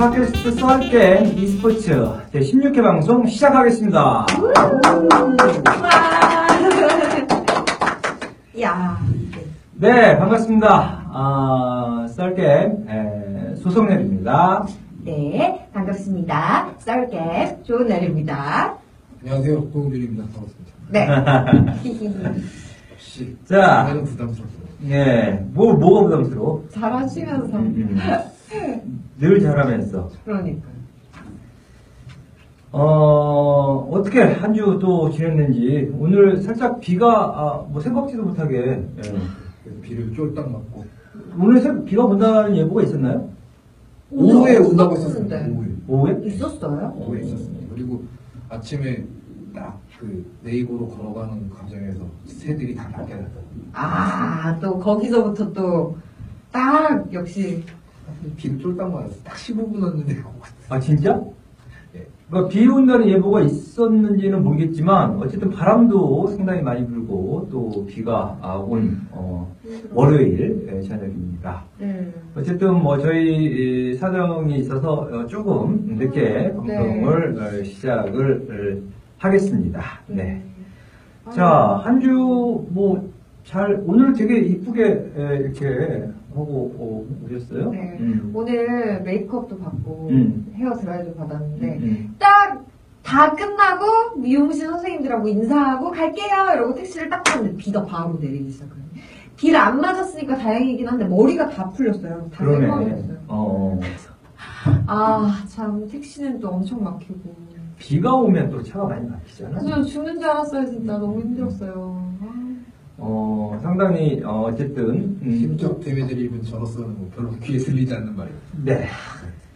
팟캐스트 썰게임 e스포츠 제16회 방송 시작하겠습니다. 야, 네, 반갑습니다. 아, 썰게임 에, 소속랩입니다. 네, 반갑습니다. 썰게 좋은 날입니다. 안녕하세요. 고은준입니다. 반갑습니다. 네. 역시 자. 나는 부담스럽습니다. 예, 뭐, 뭐가 부담스러워? 잘하시면서. 음, 늘 잘하면서. 그러니까. 어, 어떻게 한 주 또 지냈는지. 오늘 살짝 비가, 아, 뭐 생각지도 못하게. 예. 그래서 비를 쫄딱 맞고 오늘 새- 비가 온다는 예보가 있었나요? 오후에 오늘 온다고. 했었어요. 오후에. 오후에? 있었어요? 오후에 있었습니다. 그리고 아침에 딱 그 네이버로 걸어가는 과정에서 새들이 다 날아갔더라고요. 아, 또 거기서부터 또, 딱, 역시. 비를 쫄딱 맞았어. 딱 15분 왔는데 아, 진짜? 예. 그러니까 비 온다는 예보가 있었는지는 모르겠지만 어쨌든 바람도 상당히 많이 불고 또 비가 아, 온 어, 월요일 예, 저녁입니다. 음. 어쨌든 뭐 저희 이 사정이 있어서 어, 조금 늦게 네. 방송을 어, 시작을 어, 하겠습니다. 네. 아, 자, 한 주 뭐 잘 오늘 되게 이쁘게 에, 이렇게 하고 어, 오셨어요? 네. 음. 오늘 메이크업도 받고, 음. 헤어 드라이도 받았는데, 음. 딱, 다 끝나고, 미용실 선생님들하고 인사하고, 갈게요! 이러고 택시를 딱 탔는데, 비가 바로 내리기 시작하네. 비를 안 맞았으니까 다행이긴 한데, 머리가 다 풀렸어요. 다 그러네. 깜빡했어요. 어, 아, 참, 택시는 또 엄청 막히고. 비가 오면 또 차가 많이 막히잖아. 그래서 죽는 줄 알았어요, 진짜. 너무 힘들었어요. 아. 어, 상당히, 어, 어쨌든, 음, 심적 데미지를 입은 저로서는 뭐 별로 귀에 들리지 않는 말이에요. 네.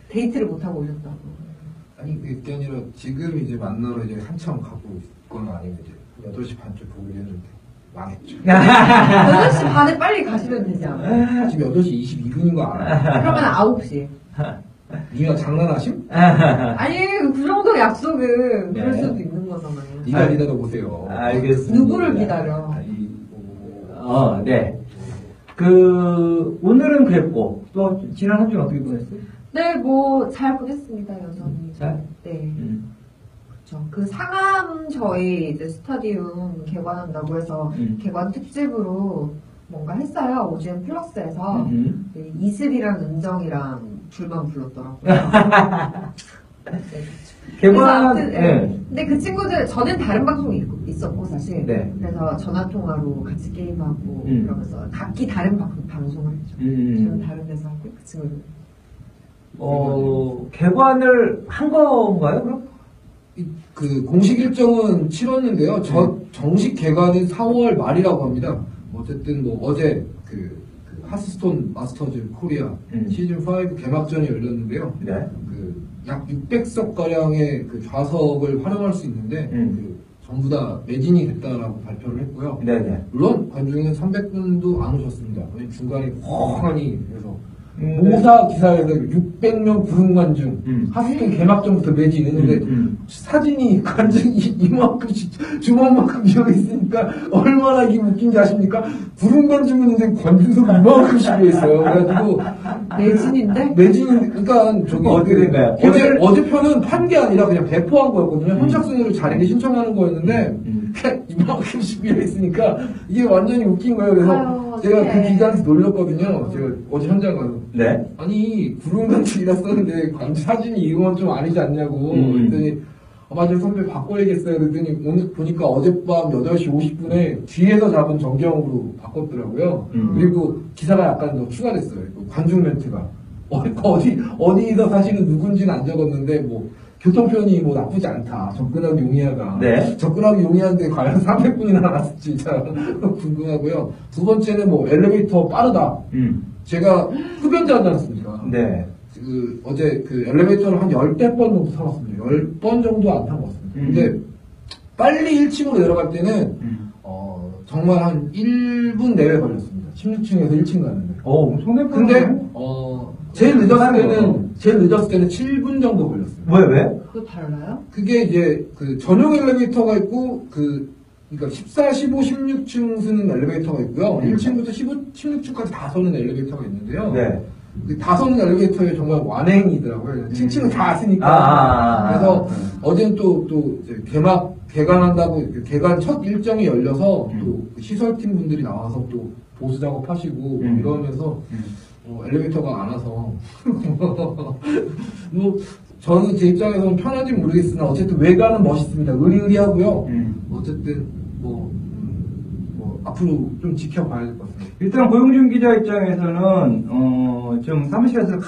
데이트를 못하고 오셨다고. 아니 그게 아니라 지금 이제 만나러 이제 한참 가고 있거나 아니면 이제 8시 반쯤 보기로 했는데 망했죠. 8시 반에 빨리 가시면 되지 않아요? 지금 8시 22분인 거 알아요? 그러면 9시. 니가 장난하심? 아니, 그 정도 약속은 네. 그럴 수도 있는 거잖아요. 니가 아, 기다려 보세요. 알겠습니다. 누구를 기다려? 어, 네. 그, 오늘은 그랬고, 또, 지난 한 주는 어떻게 보냈어요? 네, 뭐, 잘 보냈습니다, 여전히. 잘? 네. 음, 그렇죠. 그 상암 저희 이제 스타디움 개관한다고 해서 음. 개관 특집으로 뭔가 했어요. 오지엔 플러스에서. 음. 네, 이슬이랑 은정이랑 둘만 불렀더라고요. 네, 개관, 아무튼, 예. 네. 근데 그 친구들 저는 다른 방송이 있- 있었고 사실 네. 그래서 전화 통화로 같이 게임하고 음. 그러면서 각기 다른 방, 방송을 했죠. 음. 저는 다른 데서 하고 그 친구들 어, 개관을 한 건가요, 그럼? 이- 그 공식 일정은 치렀는데요. 저 정식 개관은 4월 말이라고 합니다. 어쨌든 뭐 어제 그, 그 하스스톤 마스터즈 코리아 음. 시즌 5 개막전이 열렸는데요. 네. 그 약 600석 가량의 그 좌석을 활용할 수 있는데 음. 그 전부 다 매진이 됐다라고 발표를 했고요. 네네. 물론 관중은 300분도 안 오셨습니다. 중간에 훤하니 그래서 음, 모사 기사에서 600명 부른 관중 음. 하스톤 개막전부터 매진 했는데 음, 음. 사진이 관중이 이만큼씩 주먹만큼 비어 있으니까 얼마나 이게 웃긴지 아십니까? 부른 관중은 이제 관중석 이만큼씩 비어 있어요. 그래가지고 매진인데 매진 그러니까 저기 어떻게 된 거야? 어제 어제 편은 판 게 아니라 그냥 배포한 거였거든요. 현착순으로 자리를 신청하는 거였는데 음. 그냥 이만큼씩 비어 있으니까 이게 완전히 웃긴 거예요. 그래서 아유, 제가. 그 기자한테 놀렸거든요. 제가 어제 현장 가서 네. 아니 구름 관측이라 썼는데 관측 사진이 이건 좀 아니지 않냐고 음. 그랬더니 어, 맞아요 선배 바꿔야겠어요 그랬더니 오늘 보니까 어젯밤 8시 50분에 뒤에서 잡은 정경으로 바꿨더라고요 음. 그리고 기사가 약간 더 추가됐어요 그 관중 멘트가 어, 어디 어디서 사실은 누군지는 안 적었는데 뭐 교통편이 뭐 나쁘지 않다 접근하기 용이하다 네. 접근하기 용이한데 과연 300분이나 나갔을지 참 궁금하고요 두 번째는 뭐 엘리베이터 빠르다 음. 제가 흡연자지 않습니까? 네. 그 어제 그 엘리베이터를 한 열대 번 정도 타봤습니다. 열 번 정도 안 타고 왔습니다. 음. 근데 빨리 1층으로 내려갈 때는 음. 어, 정말 한 1분 내외 걸렸습니다. 16층에서 1층 가는데. 어, 엄청 내 근데 어, 제일 늦었을 때는 제일 늦었을 때는 7분 정도 걸렸어요. 왜, 왜? 그거 달라요? 그게 이제 그 전용 엘리베이터가 있고 그 그러니까 14, 15, 16층 쓰는 엘리베이터가 있고요. 음. 1층부터 15, 16층까지 다 서는 엘리베이터가 있는데요. 네. 그 다섯 엘리베이터에 정말 완행이더라고요. 7층은 다 왔으니까. 아, 아, 아. 그래서 음. 어제는 또, 또 이제 개막, 개관한다고, 개관 첫 일정이 열려서 음. 또 시설팀 분들이 나와서 또 보수 작업 하시고 음. 이러면서 음. 어, 엘리베이터가 안 와서. 뭐, 저는 제 입장에서는 편한지 모르겠으나 어쨌든 외관은 멋있습니다. 의리의리하고요. 음. 어쨌든 뭐, 음, 뭐 앞으로 좀 지켜봐야 될 것 같습니다. 일단 고용준 기자 입장에서는 어, 좀 사무실에서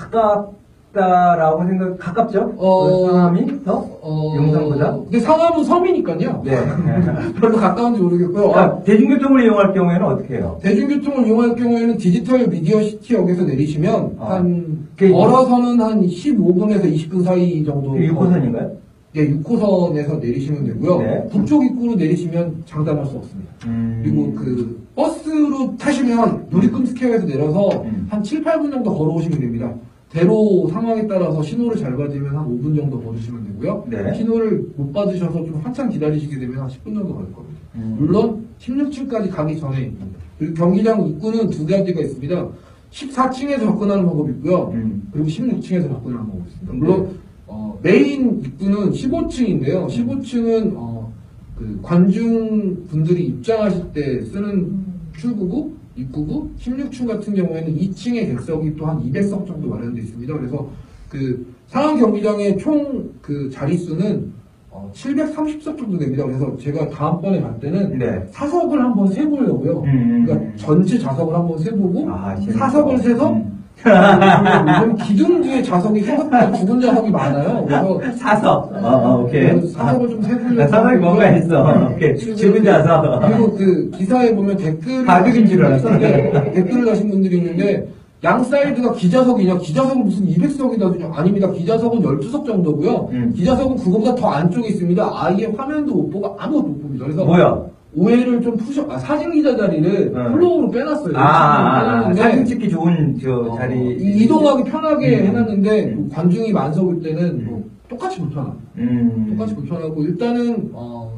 가깝다라고 생각 가깝죠? 어, 그 상암이 더 어, 용산보다? 근데 상암은 섬이니까요. 네. 별로 가까운지 모르겠고요. 아, 그러니까 대중교통을 이용할 경우에는 어떻게 해요? 대중교통을 이용할 경우에는 디지털 미디어 시티역에서 내리시면 아. 한 그게 걸어서는 한 15분에서 20분 사이 정도. 그게 6호선인가요? 네, 6호선에서 내리시면 되고요. 네. 북쪽 입구로 내리시면 장담할 수 없습니다. 음. 그리고 그 버스로 타시면 누리꿈 스퀘어에서 내려서 음. 한 7, 8분 정도 걸어오시면 됩니다. 대로 상황에 따라서 신호를 잘 받으면 한 5분 정도 걸으시면 되고요. 네. 신호를 못 받으셔서 좀 한참 기다리시게 되면 한 10분 정도 걸릴 겁니다. 음. 물론 16층까지 가기 전에 그리고 경기장 입구는 두 가지가 있습니다. 14층에서 접근하는 방법이 있고요. 음. 그리고 16층에서 접근하는 방법이 있습니다. 네. 물론 어, 메인 입구는 15층인데요. 15층은 어, 그 관중 분들이 입장하실 때 쓰는 출구구, 입구구, 16층 같은 경우에는 2층의 객석이 또 한 200석 정도 마련되어 있습니다. 그래서 그 상암 경기장의 총 그 자릿수는 어, 730석 정도 됩니다. 그래서 제가 다음번에 갈 때는 네. 사석을 한번 세보려고요. 음. 그러니까 전체 좌석을 한번 세보고 아. 사석을 세서 음. 요즘 기둥 뒤에 좌석이 생각보다 죽은 좌석이 많아요. 그래서 사석. 어, 어, 오케이. 그래서 사석을 좀 세보려고. 나 사석이 뭔가 했어. 오케이. 죽은 좌석. 그리고 그 기사에 보면 댓글을 바둑인 줄 알았어. 네, 댓글을 다신 분들이 있는데 양 사이드가 기자석이냐 기자석은 무슨 200석이다 아닙니다 기자석은 12석 정도고요 음. 기자석은 그거보다 더 안쪽에 있습니다 아예 화면도 못 보고 아무것도 못 봅니다 그래서 뭐야? 오해를 좀 푸셔 아, 사진 기자 자리를 음. 플로어로 빼놨어요 아, 아, 아, 빼놨는데 사진 찍기 좋은 저 어, 자리. 이- 이동하기 편하게 음. 해놨는데 음. 관중이 만석일 때는 뭐 똑같이 불편합니다 음. 똑같이 불편하고 일단은 어,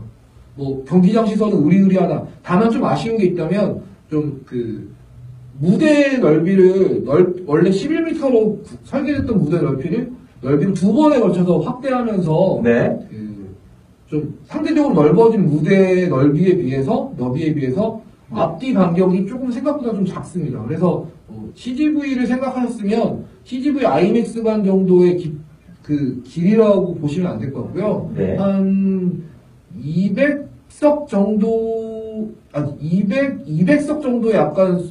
뭐 경기장 시설은 의리의리하다. 다만 좀 아쉬운 게 있다면 좀 그 무대 넓이를 넓 원래 11m로 설계됐던 무대 넓이를 넓이를 두 번에 걸쳐서 확대하면서 네. 그 좀 상대적으로 넓어진 무대 넓이에 비해서 너비에 비해서 앞뒤 간격이 조금 생각보다 좀 작습니다. 그래서 어, CGV를 생각하셨으면 CGV IMAX관 정도의 기- 그 길이라고 보시면 안 될 것 같고요. 네. 한 200석 정도, 아 200, 200석 정도의 약간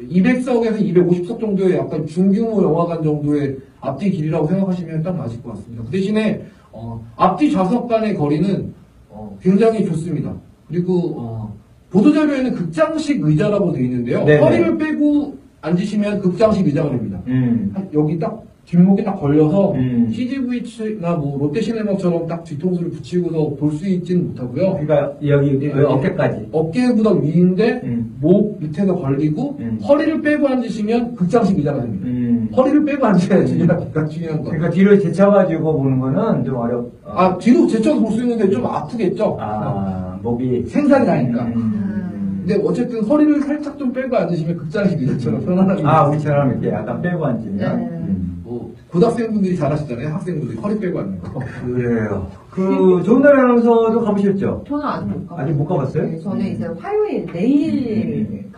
200석에서 250석 정도의 약간 중규모 영화관 정도의 앞뒤 길이라고 생각하시면 딱 맞을 것 같습니다. 그 대신에 어, 앞뒤 좌석 간의 거리는 어, 굉장히 좋습니다. 그리고 어, 보도자료에는 극장식 의자라고 되어 있는데요. 네네. 허리를 빼고 앉으시면 극장식 의자가 됩니다. 음. 한- 여기 딱 뒷목에 딱 걸려서 음. CGV나 뭐 롯데시네마처럼 딱 뒤통수를 붙이고서 볼 수 있지는 못하고요. 그러니까 여기 네, 어, 어깨까지. 어깨보다 위인데 음. 목 밑에가 걸리고 음. 허리를 빼고 앉으시면 극장식 의자가 됩니다. 음. 허리를 빼고 앉아야지 가장 중요한 거. 그러니까 뒤로 제쳐가지고 보는 거는 좀 어렵. 어. 아 뒤로 제쳐서 볼 수 있는데 좀 아프겠죠. 아, 목이. 생산이 나니까. 음. 근데 어쨌든 허리를 살짝 좀 빼고 앉으시면 극장식 의자처럼 편안하게. 아, 우리처럼 이렇게 약간 빼고 앉으면. 네. 음. 뭐 고등학생분들이 잘하시잖아요. 학생분들이 허리 빼고 앉는 거. 그래요. 그, 좋은 날 아나운서도 가보셨죠? 저는 아직 못 가봤어요. 아직 못 가봤어요? 네, 저는 음. 이제 화요일 내일 음.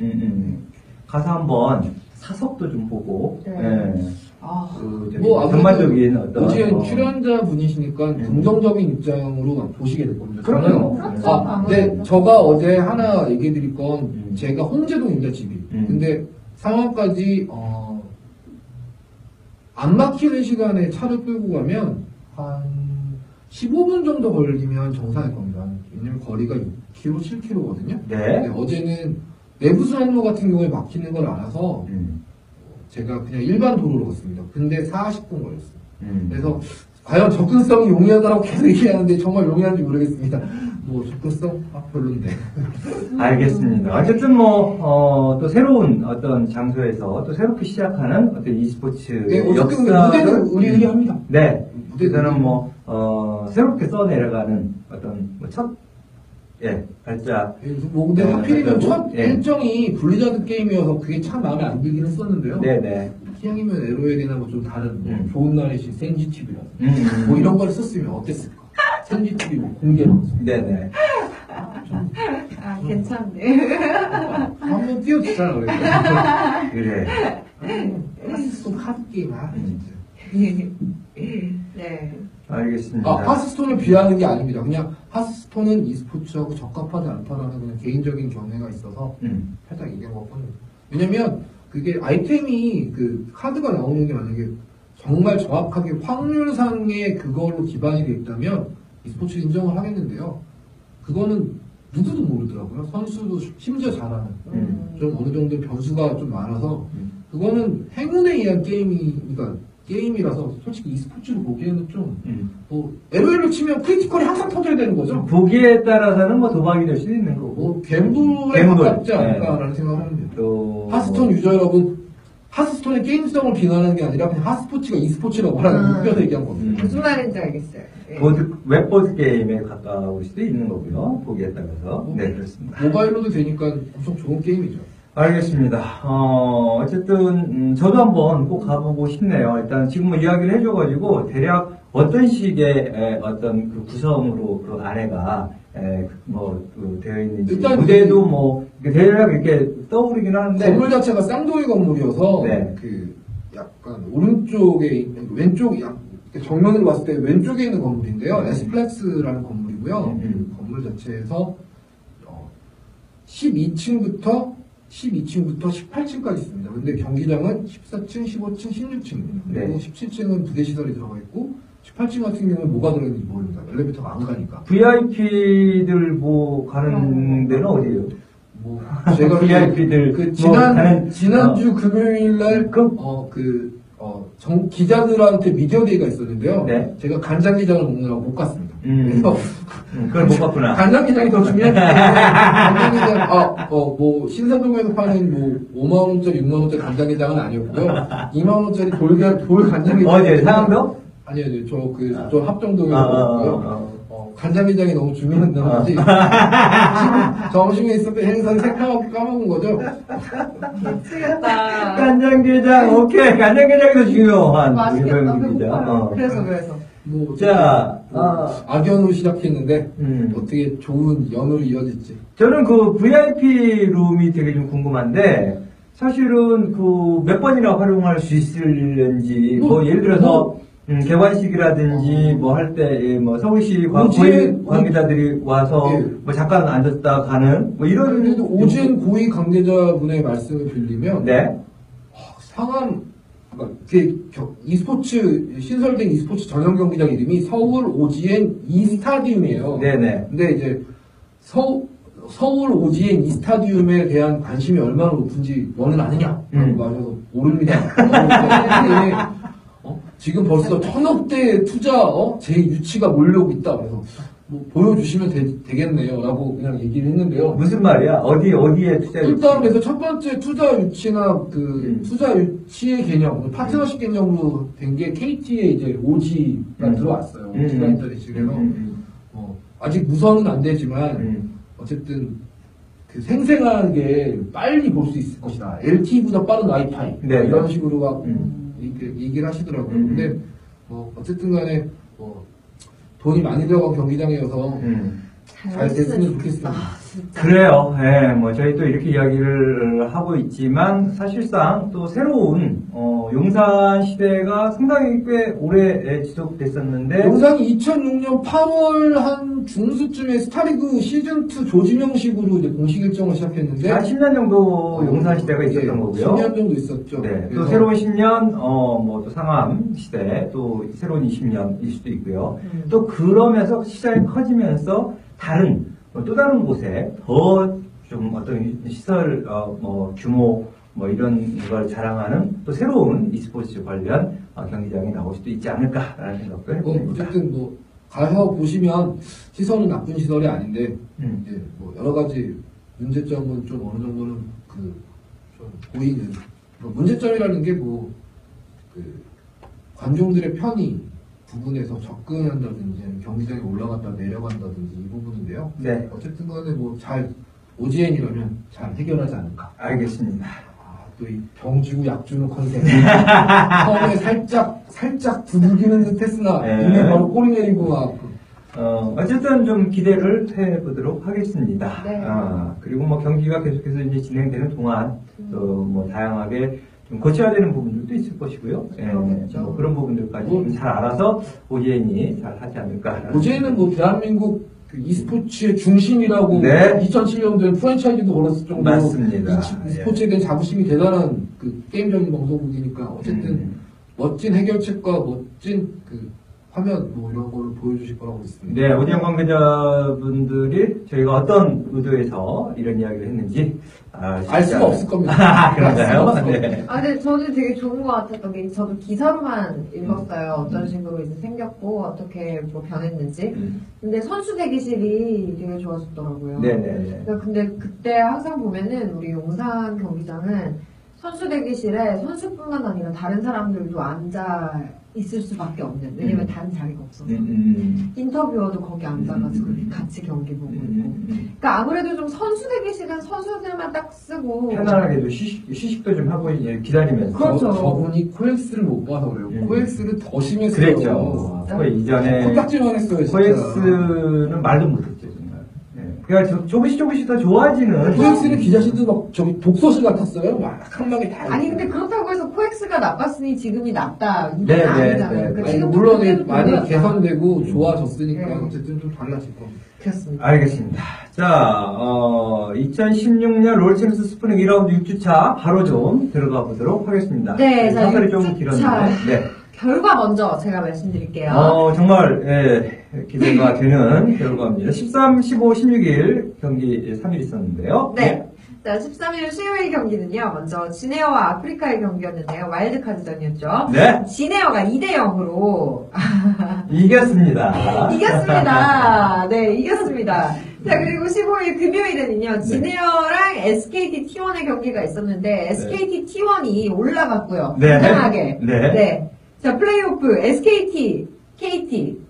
음, 음. 가서 한번 사석도 좀 보고. 네. 예. 아, 그, 저기 뭐 아무래도 전반적인 어떤. 오지은 어, 출연자 분이시니까 음. 긍정적인 입장으로 보시게 될 겁니다. 그럼요. 저는 그렇죠. 아, 근데 아무래도. 저가 어제 하나 얘기해 드릴 건 음. 제가 홍제동입니다, 집이. 음. 근데 상암까지 어, 안 막히는 시간에 차를 끌고 가면 한 15분 정도 걸리면 정상일 겁니다. 왜냐면 거리가 6km, 7km거든요. 네. 어제는 내부순환로 같은 경우에 막히는 걸 알아서 음. 제가 그냥 일반 도로로 갔습니다. 근데 40분 걸렸어요. 음. 그래서 과연 접근성이 용이하다고 계속 얘기하는데 정말 용이한지 모르겠습니다. 뭐 접근성 아 별론데. 알겠습니다. 어쨌든 뭐, 어, 또 새로운 어떤 장소에서 또 새롭게 시작하는 어떤 e스포츠 네, 역사를 무대는 의리의리합니다. 네. 무대는 뭐, 어, 새롭게 써내려가는 어떤 뭐 첫, 예, 발자. 뭐 근데 네, 하필이면 네, 첫 네. 일정이 블리자드 게임이어서 그게 참 마음에 안 들긴 했었는데요. 네네. 기왕이면 LOL이나 뭐 좀 다른 뭐 음. 좋은 날이신 센지티브라 음. 뭐 이런 걸 썼으면 어땠을까? 센지티브 뭐 공개 방송 네네. 아, 괜찮네. 한번 띄워주잖아 그래. 그래. 하스스톤 카드 게임 아 진짜. 네. 알겠습니다. 아 하스스톤을 비하하는 게 아닙니다. 그냥 하스스톤은 e스포츠하고 적합하지 않다라는 그냥 개인적인 견해가 있어서 음. 살짝 얘기한 거거든요. 왜냐면 그게 아이템이 그 카드가 나오는 게 만약에 정말 정확하게 확률상의 그걸로 기반이 돼 있다면 e스포츠 인정을 하겠는데요. 그거는 누구도 모르더라고요. 선수도 심지어 잘하는. 음. 좀 어느 정도 변수가 좀 많아서 음. 그거는 행운에 의한 게임이 그러니까 게임이라서 솔직히 e스포츠로 보기에는 좀 음. 뭐 LOL로 치면 critical이 항상 터져야 되는 거죠. 보기에 따라서는 뭐 도박이 될 수도 있는 거고. 뭐 gamble에 gamble. 가깝지 않을까라는 생각을 합니다. 또 하스스톤 유저 여러분, 하스스톤의 게임성을 비난하는 게 아니라 그냥 하스포츠가 e스포츠라고 하라는 음. 웃겨서 얘기한 겁니다. 음. 무슨 말인지 알겠어요. 네. 보드 웹보드 게임에 가까울 수도 있는 거고요. 보기에 따라서. 음. 네 그렇습니다. 모바일로도 되니까 엄청 좋은 게임이죠. 알겠습니다. 어, 어쨌든, 음, 저도 한번 꼭 가보고 싶네요. 일단 지금 뭐 이야기를 해줘가지고, 대략 어떤 식의 에, 어떤 그 구성으로 그그 뭐, 그 되어 있는지. 일단 무대도 뭐, 이렇게 대략 이렇게 떠오르긴 하는데. 건물 자체가 쌍둥이 건물이어서 네. 그 약간 오른쪽에 있는 왼쪽 약 정면으로 봤을 때 왼쪽에 있는 건물인데요. 에스플렉스라는 건물이고요. 음. 그 건물 자체에서 어, 12층부터 12층부터 18층까지 있습니다. 근데 경기장은 14층, 15층, 16층입니다. 그리고 네. 17층은 부대 시설이 들어가 있고 18층 같은 경우는 뭐가 들어있는지 모릅니다. 엘리베이터가 안 가니까. VIP들 뭐 가는 데는 어디예요? 뭐 제가 VIP들 그뭐 지난 가는- 지난주 금요일 날 그- 어, 그, 어, 정, 기자들한테 미디어데이가 있었는데요. 네. 제가 간장게장을 먹느라고 못 갔습니다. 음. 그래서 음, 그걸 못 봤구나. 간장게장이 더 중요해. 간장게장, 아, 어, 뭐, 신사동에서 파는 뭐, 5만 원짜리, 6만 원짜리 간장게장은 아니었고요. 2만 원짜리 돌, 돌 간장게장. 어디, 상암동? 아니요, 아니요. 저, 그, 저 합정동에서 아, 아, 먹었고요. 아, 아. 어, 간장게장이 너무 중요한 나머지 점심에 있었던 행사를 생각하고 까먹은 거죠. 미치겠다. 간장게장, 오케이. 간장게장이 더 중요한. 맛있겠다. 유명입니다. 배고파요. 어. 그래서, 그래서. 뭐, 자, 뭐, 아. 악연으로 시작했는데, 음. 어떻게 좋은 연으로 이어질지. 저는 그 VIP 룸이 되게 좀 궁금한데, 사실은 그 몇 번이나 활용할 수 있을는지, 뭐, 뭐, 예를 들어서, 뭐. 음, 개관식이라든지, 뭐 할 때, 예, 뭐 서울시 관- 오지- 고위 관계자들이 와서, 예. 뭐 잠깐 앉았다 가는, 뭐 이런. 그래도 오진 고위 관계자분의 말씀을 빌리면, 네. 상암, 그러니까 그 겨- e스포츠, 신설된 e스포츠 전용 경기장 이름이 서울 오지엔 이스타디움이에요. 네네. 근데 이제 서, 서울 오지엔 이스타디움에 대한 관심이 얼마나 높은지 너는 아느냐? 라고 음. 말해서 모릅니다. 어, 어? 지금 벌써 천억대 투자, 어? 제 유치가 몰려오고 있다. 그래서 뭐 보여주시면 되, 겠네요 라고 그냥 얘기를 했는데요. 무슨 말이야? 어디, 어디에 투자 일단 그래서 첫 번째 투자 유치나 그 음. 투자 유치의 개념, 파트너십 개념으로 된 게 KT의 이제 오지가 음. 들어왔어요. 음. 오지가 인터넷이 그래서 음, 어, 아직 무선은 안 되지만 음. 어쨌든 그 생생하게 빨리 볼 수 있을 것이다. LTE보다 빠른 와이파이 네. 이런 식으로 막 음. 얘기를 하시더라고요. 음. 근데 뭐 어쨌든 간에 뭐 돈이 많이 들어간 경기장이어서 음. 잘 됐으면 좋겠습니다. 아, 진짜. 그래요. 예, 뭐 저희 또 이렇게 이야기를 하고 있지만 사실상 또 새로운 어, 용산 시대가 상당히 꽤 오래 예, 지속됐었는데 영상이 2006년 8월 한 중수쯤에 스타리그 시즌 2 조지명식으로 이제 공식 일정을 시작했는데 한 10년 정도 용산 시대가 있었던 예, 거고요. 10년 정도 있었죠. 네, 또 그래서 새로운 10년, 어, 뭐, 또 상암 시대, 또 새로운 20년일 수도 있고요. 음. 또 그러면서 시장이 커지면서 다른, 어, 또 다른 곳에 더 좀 어떤 시설, 어, 뭐, 규모, 뭐 이런 걸 자랑하는 또 새로운 e스포츠 관련 어, 경기장이 나올 수도 있지 않을까라는 생각도 뭐 해봅니다. 어쨌든 뭐 가서 보시면 시설은 나쁜 시설이 아닌데 음. 이제 뭐 여러 가지 문제점은 좀 어느 정도는 그좀 보이는 뭐 문제점이라는 게뭐 그 관중들의 편의 부분에서 접근한다든지 경기장에 올라갔다 내려간다든지 이 부분인데요. 네, 어쨌든 간에 뭐 잘 OGN이라면 잘 해결하지 않을까. 알겠습니다. 아, 또이 병주고 약주는 컨셉. 처음에 살짝, 살짝 두들기는 듯 했으나, 네. 이게 바로 꼬리 내리고 막, 어, 어쨌든 좀 기대를 해보도록 하겠습니다. 네. 아, 그리고 뭐 경기가 계속해서 이제 진행되는 동안 또 뭐 다양하게 좀 고쳐야 되는 부분들도 있을 것이고요. 예, 그러겠죠. 뭐 그런 부분들까지 뭐- 좀잘 알아서 오예인이 잘 하지 않을까. 어제는 뭐 대한민국 그 e스포츠의 중심이라고 네. 2007년도에 프랜차이즈도 걸었을 정도로 맞습니다. 이 e스포츠에 대한 자부심이 대단한 그 게임적인 방송국이니까 어쨌든 음. 멋진 해결책과 멋진 그 화면 뭐 이런 거를 보여주실 거라고 믿습니다. 네, 오디오 관계자분들이 저희가 어떤 의도에서 이런 이야기를 했는지 아, 알 수가 없을 겁니다. 아, 그런가요? 네. 아, 근데 저는 되게 좋은 것 같았던 게 저도 기사로만 읽었어요. 어떤 식으로 이제 생겼고 어떻게 뭐 변했는지. 음. 근데 선수 대기실이 되게 좋아졌더라고요. 네네네. 그러니까 근데 그때 항상 보면은 우리 용산 경기장은 선수 대기실에 선수뿐만 아니라 다른 사람들도 앉아 있을 수밖에 없는. 왜냐면 음. 다른 자리가 없어서. 음, 음, 인터뷰어도 거기 앉아가지고 음. 같이 경기 보고 음, 있고. 그러니까 아무래도 좀 선수 대기실은 선수들만 딱 쓰고. 편안하게도 쉬식, 휴식도 좀 하고 이제 기다리면서. 그렇죠. 저, 저분이 코엑스를 못 봐서 그래요. 음. 코엑스를 더 심했어요. 그랬죠. 그 이전에 콜딱지만 했어요, 진짜. 코엑스는 말도. 네. 그러니까 조- 조금씩 조금씩 더 좋아지는. 코엑스는 기자실도 막 저기 독서실 같았어요. 막 칸막이 다. 아니. 근데 그렇다고 해서 코엑스가 나빴으니 지금이 낫다 이건 네, 네, 아니잖아요. 네. 그러니까 아니, 지금 물론 많이. 개선되고 좋아졌으니까 네. 어쨌든 좀 달라질 겁니다. 그렇습니다. 알겠습니다. 자, 어, 2016년 롤챔스 스프링 1라운드 6주차 바로 좀 들어가 보도록 하겠습니다. 네, 자, 사설이 좀 6주차. 길었는데. 네. 결과 먼저 제가 말씀드릴게요. 어, 정말, 예, 기대가 되는 결과입니다. 13, 15, 16일 경기 3일 있었는데요. 네. 자, 13일 수요일 경기는요. 먼저 지네어와 아프리카의 경기였는데요. 와일드카드전이었죠. 네. 지네어가 2대 0으로 이겼습니다. 이겼습니다. 네, 이겼습니다. 자, 그리고 15일 금요일에는요, 지네어랑 SKT T1의 경기가 있었는데, SKT T1이 올라갔고요. 네. 당당하게. 네. 자, 플레이오프, SKT, KT.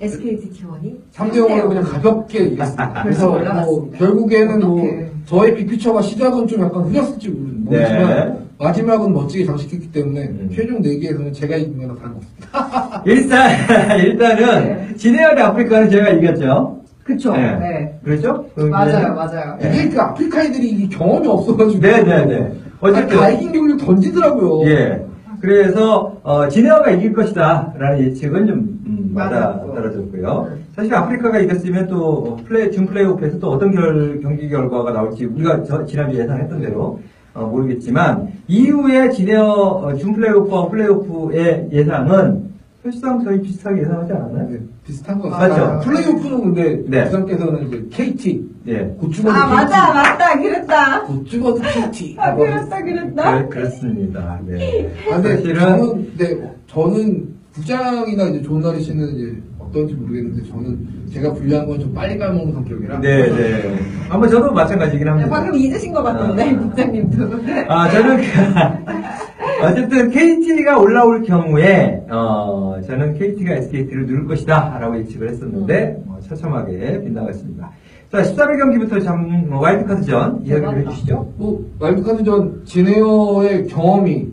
SKT T1이 3대 0으로 그냥 가볍게 이겼습니다. 그래서 뭐 올라갔습니다. 결국에는 뭐 어떡해. 저의 빅피처가 시작은 좀 약간 흐렸을지 모르지만 네. 마지막은 멋지게 장식했기 때문에 음. 최종 4개에서는 제가 이긴 거나 다름없습니다. 일단, 일단은, 지네어 대 아프리카는 제가 이겼죠. 그쵸. 네. 네. 그렇죠? 맞아요, 맞아요. 이게 그 아프리카인들이 경험이 없어가지고 네네네. 어쨌든 다 이긴 경기를 던지더라고요. 예. 그래서 어, 지네어가 이길 것이다 라는 예측은 좀 음, 맞아. 떨어졌고요. 네. 사실 아프리카가 이겼으면 또 플레이 준 플레이오프에서 또 어떤 결, 경기 결과가 나올지 우리가 저, 지난주 예상했던 대로 어, 모르겠지만 이후에 지네어 어, 준 플레이오프와 플레이오프의 예상은 사실상 저희 비슷하게 예상하지 않았나요? 네, 비슷한 것 맞죠? 같아요. 플레이오프는 근데 네. 부장께서는 이제 KT 예. 고추버드 아, KT 맞다, 맞다, 그랬다. 고추버드 KT 아, 그랬다, 그랬다. 그, 그렇습니다. 네. 아, 근데 사실은 저는 네, 저는 부장이나 이제 존나리 씨는 이제 어떤지 모르겠는데 저는 제가 불리한 건 좀 빨리 까먹는 성격이라 네, 네. 아마 저도 마찬가지긴 네, 합니다. 방금 잊으신 것 같은데, 아. 국장님도. 아, 저는, 그- 어쨌든 KT가 올라올 경우에, 어, 저는 KT가 SKT를 누를 것이다, 라고 예측을 했었는데, 뭐, 처참하게 빗나갔습니다. 자, 13일 경기부터 참, 뭐, 와일드카드전 이야기를 해주시죠. 뭐 와일드카드전 지네어의 경험이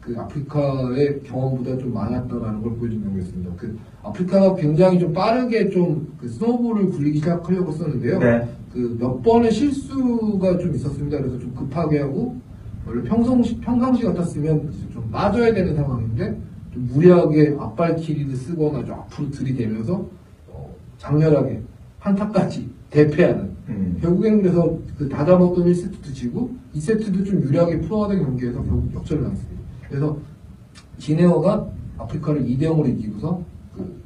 그 아프리카의 경험보다 좀 많았다라는 걸 보여준 경기였습니다. 그 아프리카가 굉장히 좀 빠르게 좀 그 스노우볼을 굴리기 시작하려고 했었는데요. 네. 그몇 번의 실수가 좀 있었습니다. 그래서 좀 급하게 하고 원래 평상시 평상시 같았으면 좀 빠져야 되는 상황인데 좀 무리하게 앞발키리를 쓰거나 좀 앞으로 들이대면서 어, 장렬하게 한타까지 대패하는 음. 결국에는 그래서 그 다잡았던 1세트도 지고 2세트도 좀 유리하게 풀어가던 경기에서 결국 역전을 당했습니다. 그래서 지네어가 아프리카를 2대 0으로 이기고서 그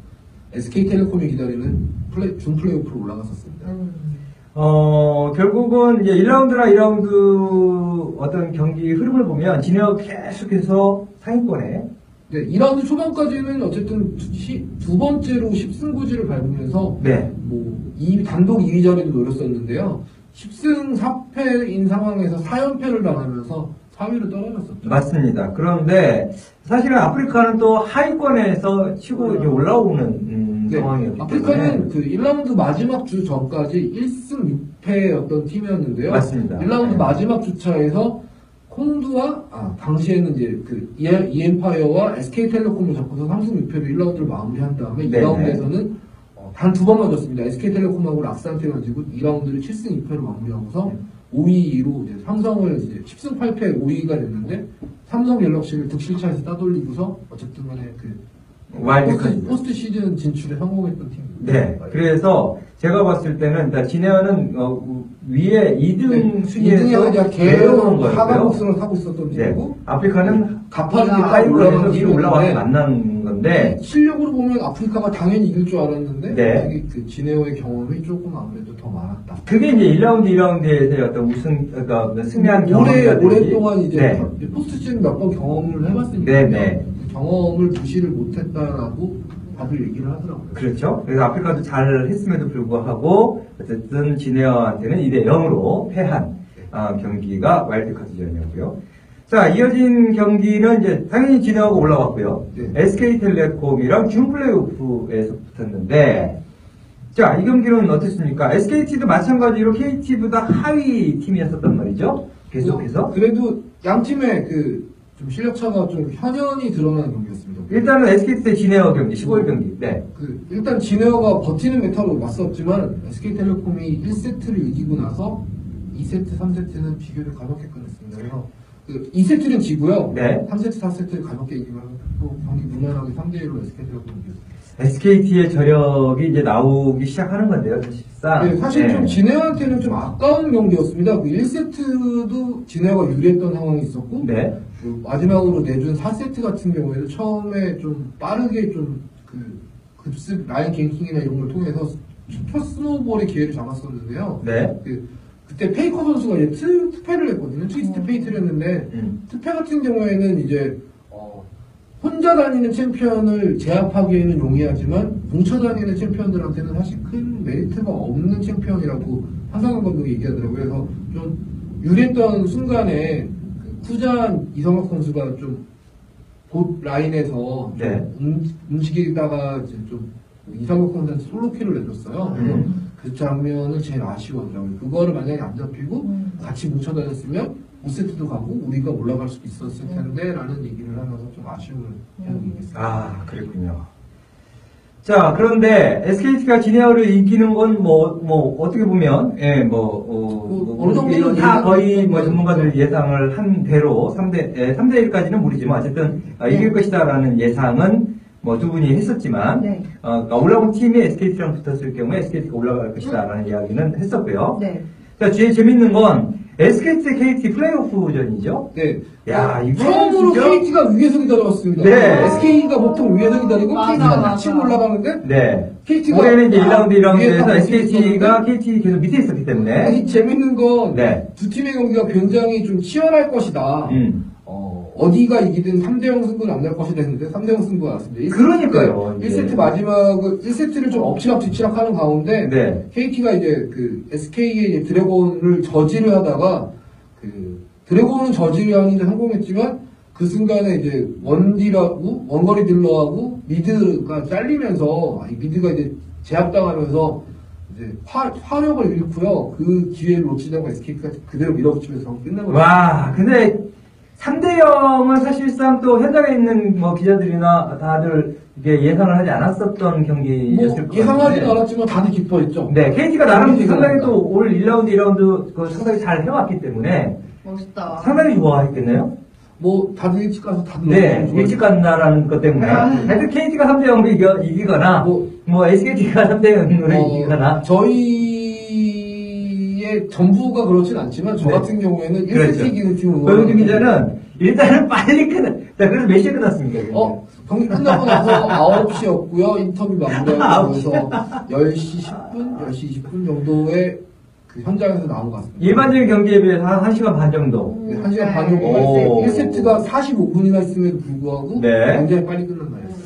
SK텔레콤이 기다리는 플레이, 준 플레이오프로 올라갔었습니다. 음. 어, 결국은 이제 1라운드나 2라운드 어떤 경기 흐름을 보면, 진해가 계속해서 상위권에, 네, 2라운드 초반까지는 어쨌든 두, 시- 두 번째로 10승 9지를 밟으면서 네. 뭐이 단독 2위 자리도 노렸었는데요. 10승 4패인 상황에서 4연패를 당하면서 4위로 떨어졌었죠. 맞습니다. 그런데 사실은 아프리카는 또 하위권에서 치고 이제 올라오는 음, 네, 상황이었기 아프리카는 때문에 그 1라운드 마지막 주 전까지 1승 6패였던 팀이었는데요. 맞습니다. 1라운드 네. 마지막 주차에서 콩두와 아 당시에는 이제 그 이- 이엠파이어와 SK텔레콤을 잡고서 3승 6패로 1라운드를 마무리한 다음에 네네. 2라운드에서는 단 두 번만 졌습니다. SK텔레콤하고 락스한테 가지고 2라운드를 7승 2패로 마무리하고서 네. 5위로 이제 삼성을 이제 10승 8패 5위가 됐는데 삼성 갤럭시를 득실차에서 따돌리고서 어쨌든 간에 그 와일드카드. 포스트, 포스트 시즌 진출에 성공했던 팀입니다. 네. 그래서 제가 봤을 때는 진에어는 어, 우- 위에 2등 네, 순위에서 2등에서 계속 내려오는 거예요. 하강 곡선을 타고 있었던 네. 팀이고 아프리카는 가파르게 딱 하위에서 올라가는 위로 올라와서 팀인데 만난 건데 실력으로 보면 아프리카가 당연히 이길 줄 알았는데 네. 그 진에어의 경험이 조금 아무래도 더 많았다. 그게 이제 1라운드, 2라운드에서 어떤 우승, 그러니까 승리한 오래 경험이라든지 오랫동안 이제 네. 포스트 시즌 몇 번 경험을 해봤으니까 네, 네. 그 경험을 무시를 못했다라고 다들 얘기를 하더라고요. 그렇죠. 그래서 아프리카도 잘 했음에도 불구하고 어쨌든 진해어한테는 2대 0으로 패한 아, 경기가 와일드카드전이었고요. 자, 이어진 경기는 이제 당연히 진해어가 올라왔고요. 네. SK텔레콤이랑 준 플레이오프에서 붙었는데 자, 이 경기는 어땠습니까? SKT도 마찬가지로 KT보다 하위 팀이었었단 말이죠. 계속해서. 그래도 양 팀의 그 좀 실력 차가 좀 현연히 드러나는 경기였습니다. 일단은 SKT 대 진해어 경기, 15일 경기. 네. 그 일단 진에어가 버티는 메타로 맞섰지만 SK텔레콤이 1세트를 이기고 나서 2세트, 3세트는 비교를 가볍게 끝냈습니다. 그래서 그 2세트는 지고요. 네. 3세트, 4세트를 가볍게 이기면 또 경기 무난하게 3대1로 SK텔레콤이 이겼습니다. SKT의 저력이 이제 나오기 시작하는 건데요, 사실 상. 네, 사실 네. 좀 진에어한테는 좀 아까운 경기였습니다. 그 1세트도 진에어가 유리했던 상황이 있었고 네. 그 마지막으로 내준 4세트 같은 경우에도 처음에 좀 빠르게 좀그 급습 라인 갱킹이나 이런 걸 통해서 첫 snowball의 기회를 잡았었는데요. 네. 그 그때 페이커 선수가 이제 트, 트페를 했거든요. 트위스트 페이트를 했는데 음. 트페 같은 경우에는 이제 어, 혼자 다니는 챔피언을 제압하기에는 용이하지만 뭉쳐 다니는 챔피언들한테는 사실 큰 메리트가 없는 챔피언이라고 한상용 감독이 얘기하더라고요. 그래서 좀 유리했던 순간에 그 쿠잔 이성혁 선수가 좀 곧 라인에서 네. 움, 움직이다가 이제 좀 이성학 선수한테 솔로킬을 내줬어요. 그래서 음. 그 장면을 제일 아쉬워하더라고요. 그거를 만약에 안 잡히고 음. 같이 뭉쳐 다녔으면 5세트도 가고 우리가 올라갈 수도 있었을 텐데 라는 얘기를 하면서 좀 아쉬움을 계속 얘기했어요. 아, 그랬군요. 자, 그런데 SKT가 진에어를 이기는 건 뭐, 뭐, 어떻게 보면, 예, 뭐, 어, 그 뭐, 어느 정도는 이건 다 거의 뭐 전문가들 예상을 한 대로 3대, 예, 3대 1까지는 모르지만 어쨌든 아, 이길 네. 것이다라는 예상은 뭐 두 분이 했었지만, 네. 어, 그러니까 올라온 팀이 SKT랑 붙었을 경우에 SKT가 올라갈 것이다라는 이야기는 했었고요. 네. 자, 제일 재밌는 건 SKT 대 KT 플레이오프전이죠. 네. 야, 이거 처음으로 진짜- KT가 위에서 기다려왔습니다. 네. SK가 보통 위에서 기다리고 맞아, KT가 맞아. 같이 올라가는데 네. KT가 올해는 이제 1라운드, 위에 2라운드에서 딱 SKT가 있었는데 KT 계속 밑에 있었기 때문에. 아니, 재밌는 건 네. 두 팀의 경기가 굉장히 좀 치열할 것이다. 음. 어, 어디가 이기든 3대0 승부는 안 날 것이다 했는데 3대0 승부가 났습니다. 그러니까요, 이게. 1세트 마지막을 1세트를 좀 엎치락 뒤치락 하는 가운데 네. KT가 이제 그 SK의 드래곤을 저지를 하다가 그 드래곤은 저지하는 데 성공했지만 그 순간에 이제 원딜하고 원거리 딜러하고 mid가 잘리면서 이 mid가 이제 제압당하면서 이제 화, 화력을 잃고요. 그 기회를 놓치다가 SK가 그대로 밀어붙이면서 끝난 거예요. 와, 근데 3대 0은 사실상 또 현장에 있는 뭐 기자들이나 다들 이게 예상을 하지 않았었던 경기였을 뭐것 예상하지는. 않았지만 다들 기뻐했죠. 네, KT가 나름 상당히. 또 올 1라운드, 2라운드 그 상당히 잘 해왔기 때문에 멋있다. 상당히 좋아했겠네요. 뭐 다들 일찍 가서 다들 네, 일찍 간다라는 것 때문에. 아. 하여튼 KT가 3대 0으로 이겨, 이기거나, 뭐, 뭐, SKT가 3대 0으로 어, 이기거나. 저희 의 전부가 그렇진 않지만 저 네. 같은 경우에는 1세트 그렇죠. 이기는 팀을 고영준 기자는 일단은 빨리 끝나. 자, 그래서 몇 시에 끝났습니까? 어, 경기 끝나고 나서 9시였고요. 인터뷰 마무리하고 9시. 나서 10시 10분, 10시 20분 정도에 그 현장에서 나온 것 같습니다. 일반적인 경기에 비해서 한 1시간 반 정도. 네, 1시간 반 네. 정도 오. 1세트가 45분이나 있음에도 불구하고 네. 굉장히 빨리 끝난 날이었어요.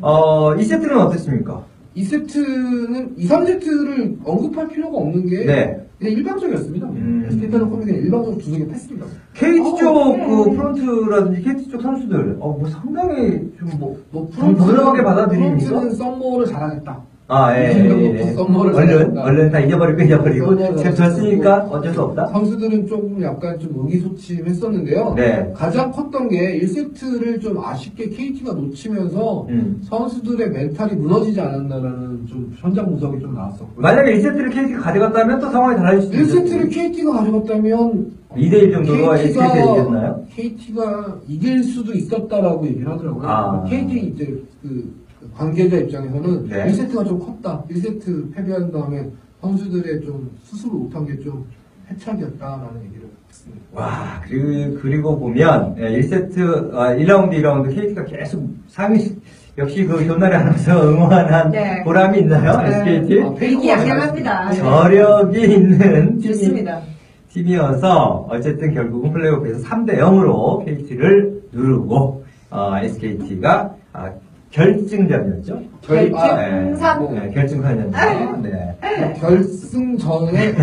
어, 2세트는 어땠습니까? 2세트는 2, 3세트를 언급할 필요가 없는 게 네. 그냥 일방적이었습니다. 음. SK텔레콤이 그냥 일방적으로 두들겨 팼습니다. KT 어, 쪽 그래. 그 프론트라든지 KT 쪽 선수들, 어, 뭐 상당히 좀 뭐, 뭐좀 부드러하게 받아들이니까? 프런트는 summer를 잘하겠다. 아, 예, 예, 예. summer를 얼른, 잘한다. 얼른 다 잊어버리고 잊어버리고. 잘한다. 졌으니까 어쩔 수 없다. 선수들은 조금 약간 좀 의기소침했었는데요. 네. 가장 컸던 게 1세트를 좀 아쉽게 KT가 놓치면서 음. 선수들의 멘탈이 무너지지 않았나라는 좀 현장 분석이 좀 나왔었고요. 만약에 1세트를 KT가 가져갔다면 또 상황이 달라질 수도 있죠. 1세트를 KT가 가져갔다면 2대1 정도로 SKT가 이겼나요? KT가 이길 수도 있었다라고 얘기를 하더라고요. 아. KT 이제 그 관계자 입장에서는 네. 1세트가 좀 컸다. 1세트 패배한 다음에 선수들의 좀 스스로 못한 게 좀 해착이었다라는 얘기를 했습니다. 와, 그리고, 그리고 보면, 예, 1세트, 아, 1라운드, 2라운드 KT가 계속 상위, 역시 그 전날에 하면서 응원한 네. 보람이 있나요? 네. SKT? 아, 페이커가 의기양양합니다. 잘했습니다. 저력이 있는 팀이, 좋습니다. 팀이어서, 어쨌든 결국은 플레이오프에서 3대 0으로 KT를 누르고, 어, SKT가, 아, 결승전이었죠? 결- 아, 결승선. 네, 결승선이었네요. 네. 결승전에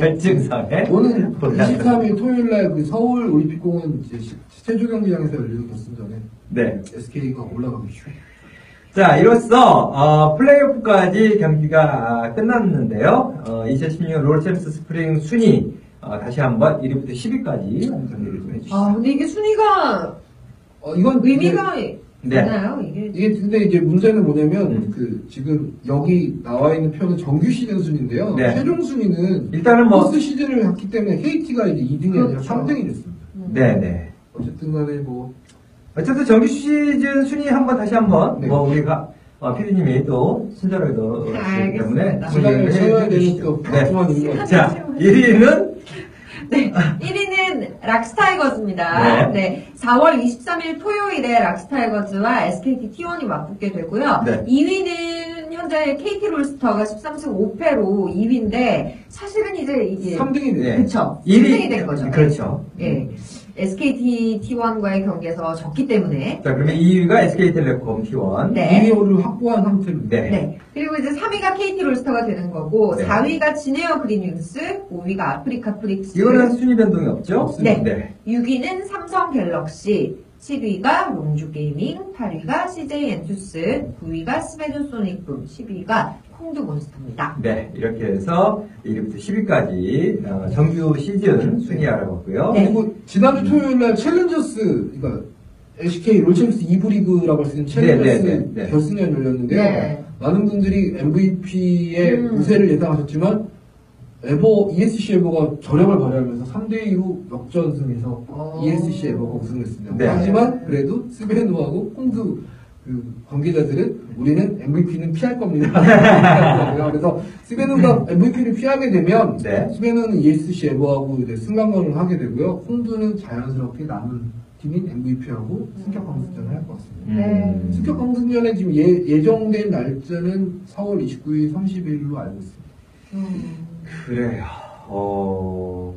결승선에. 오는 올라가. 23일 토요일 날그 서울 올림픽공원 이제 시- 체조 경기장에서 열리는 결승전에 네. SK가 올라가기 쉬워요. 자, 이로써 어, 플레이오프까지 경기가 아, 끝났는데요. 어, 2016년 롤챔스 스프링 순위 어, 다시 한번 1위부터 10위까지 정리를 좀 해주시죠. 아, 근데 이게 순위가 어, 이건 의미가 네. 있나요? 이게 이게 근데 이제 문제는 뭐냐면 음. 그 지금 여기 나와 있는 표는 정규 시즌 순인데요. 네. 최종 순위는 일단은 뭐, 포스트 시즌을 했기 때문에 KT가 이제 2등이 아니라 그렇죠. 3등이 됐습니다. 네 네. 어쨌든 간에 뭐 어쨌든 정규 시즌 순위 한번 다시 한번 네. 뭐 우리가 어, PD님이 또 친절하게 넣으시기 때문에 알겠습니다. 시간을 채워야 되는 또 네. 자, 1위는 네, 1위는 락스타이거즈입니다. 네. 네. 4월 23일 토요일에 락스타이거즈와 SKT T1이 맞붙게 되고요. 네. 2위는 현재 KT 롤스터가 13승 5패로 2위인데 사실은 이제 이게 3등이 네. 그쵸. 1위 1등이 된 거죠. 그렇죠. 예. SKT T1과의 경기에서 졌기 때문에 자, 그러면 2위가 SK텔레콤 T1. 네. 2위를 확보한 상태입니다. 네. 네. 그리고 이제 3위가 KT 롤스터가 되는 거고, 네. 4위가 진에어 그린윙스, 5위가 아프리카 프릭스, 이거는 순위 변동이 없죠? 없습니다. 네. 6위는 삼성 갤럭시, 7위가 롱주 게이밍, 8위가 CJ 엔투스, 9위가 스베누 소닉붐, 10위가 콩두 몬스터입니다. 네, 이렇게 해서 1위부터 10위까지 어, 정규 시즌 순위 알아봤고요. 네. 그리고 지난주 토요일 날 챌린저스 그러니까 LCK 롤챔스 2부 리그라고 할 수 있는 챌린저스 네, 네, 네, 네. 결승전이 열렸는데요. 네. 많은 분들이 MVP의 음. 우세를 예상하셨지만 에버 ESC 에버가 저력을 발휘하면서 3대 2로 역전승해서 어. ESC 에버가 우승했습니다. 네. 하지만 그래도 스베누하고 콩두 그 관계자들은 우리는 MVP는 피할 겁니다. 그래서 스베누가 MVP를 피하게 되면 네. 스베누는 ESC 에버하고 이제 승강전을 하게 되고요. 홍두는 자연스럽게 남은 팀인 MVP하고 승격 강승전을 할 것 같습니다. 음. 승격 강승전에 지금 예, 예정된 날짜는 4월 29일, 30일로 알고 있습니다. 음. 그래요. 어,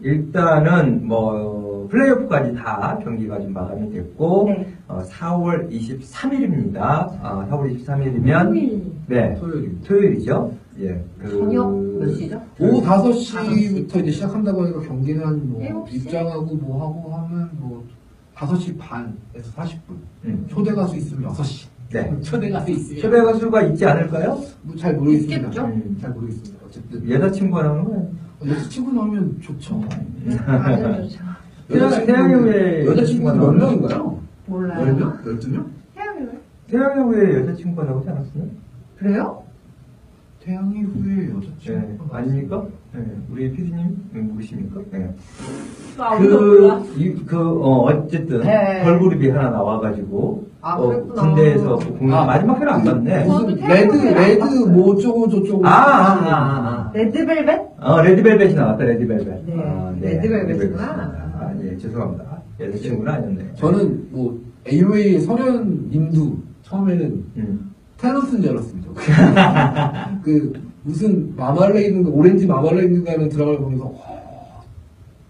일단은 뭐 플레이오프까지 다 경기가 좀 마감이 됐고 네. 어, 4월 23일입니다. 어, 4월 23일이면 토요일. 네 토요일입니다. 토요일이죠. 예. 그- 저녁 몇 시죠? 오후 5시부터 이제 시작한다고 하니까 경기는 뭐 시? 입장하고 뭐 하고 하면 뭐 5시 반에서 40분. 음. 초대 가수 있으면 6시. 네. 초대 가수 있으면 초대 가 수가 있지 않을까요? 뭐 잘 모르겠습니다. 있겠죠? 음, 잘 모르겠습니다. 어쨌든 여자친구 하는 거 여자친구 나오면 좋죠. 아주 좋죠. 태양- 태양의 후예 여자친구가 몇 명인가요? 몰라요. 10명? 12명? 태양이 왜? 태양의 후예 여자친구가 나오지 않았어요? 그래요? 태양의 후예 네. 여자친구 아닙니까? 네. 우리 PD님 누구십니까? 네. 아, 그, 이, 그, 어, 어쨌든, 네. 걸그룹이 하나 나와가지고, 아, 어, 그랬구나. 군대에서 그 공연, 아. 마지막 회를 안 봤네. 무슨 레드 레드. 뭐 어쩌고 저쩌고 아, 아, 아, 아. 레드벨벳? 어, 레드벨벳이 나왔다, 레드벨벳. 네, 아, 레드벨벳이구나. 레드벨벳이구나. 아, 예, 죄송합니다. 여자친구는 아니었네. 저는 뭐 AOA 설현 님도 처음에는 음. 테너스인 줄 알았습니다. 그 무슨 마말레이드 오렌지 마말레이드라는 드라마를 보면서 와,